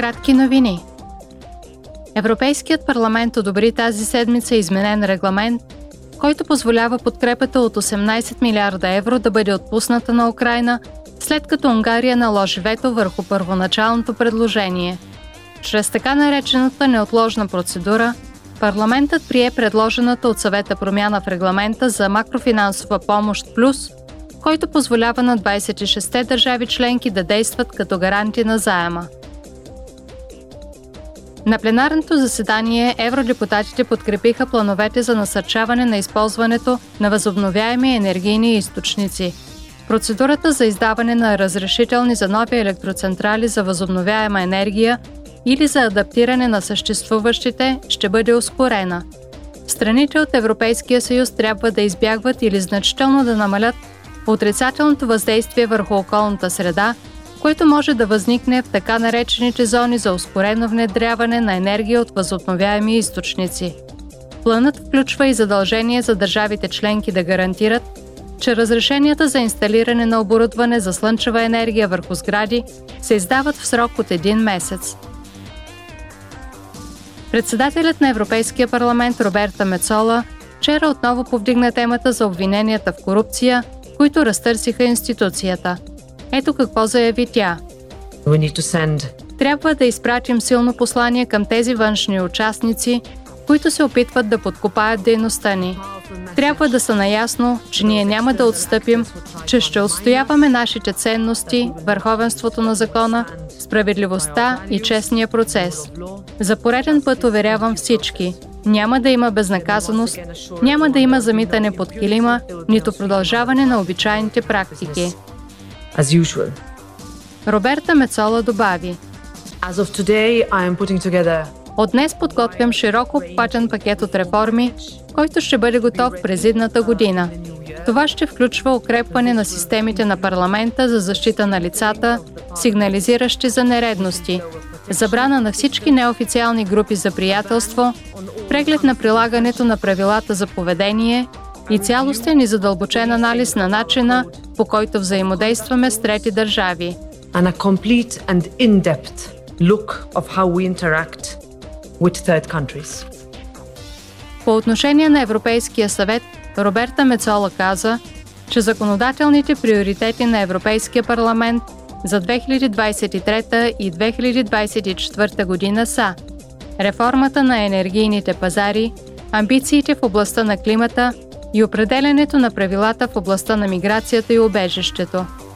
Кратки новини. Европейският парламент одобри тази седмица изменен регламент, който позволява подкрепата от 18 милиарда евро да бъде отпусната на Украина, след като Унгария наложи вето върху първоначалното предложение. Чрез така наречената неотложна процедура, парламентът прие предложената от съвета промяна в регламента за макрофинансова помощ плюс, който позволява на 26-те държави членки да действат като гаранти на заема. На пленарното заседание евродепутатите подкрепиха плановете за насърчаване на използването на възобновяеми енергийни източници. Процедурата за издаване на разрешителни за нови електроцентрали за възобновяема енергия или за адаптиране на съществуващите ще бъде ускорена. Страните от Европейския съюз трябва да избягват или значително да намалят отрицателното въздействие върху околната среда – което може да възникне в така наречените зони за ускорено внедряване на енергия от възобновяеми източници. Планът включва и задължение за държавите членки да гарантират, че разрешенията за инсталиране на оборудване за слънчева енергия върху сгради се издават в срок от един месец. Председателят на Европейския парламент Роберта Мецола вчера отново повдигна темата за обвиненията в корупция, които разтърсиха институцията – ето какво заяви тя. Трябва да изпратим силно послание към тези външни участници, които се опитват да подкопаят дейността ни. Трябва да са наясно, че ние няма да отстъпим, че ще отстояваме нашите ценности, върховенството на закона, справедливостта и честния процес. За пореден път уверявам всички, няма да има безнаказаност, няма да има замитане под килима, нито продължаване на обичайните практики as usual. Роберта Мецола добави As of today, I am putting together от днес подготвям широко патен пакет от реформи, който ще бъде готов през едната година. Това ще включва укрепване на системите на парламента за защита на лицата, сигнализиращи за нередности, забрана на всички неофициални групи за приятелство, преглед на прилагането на правилата за поведение и цялостен и задълбочен анализ на начина, по който взаимодействаме с трети държави. And a complete and in-depth look of how we interact with third countries. По отношение на Европейския съвет, Роберта Мецола каза, че законодателните приоритети на Европейския парламент за 2023 и 2024 година са реформата на енергийните пазари, амбициите в областта на климата и определенето на правилата в областта на миграцията и убежището –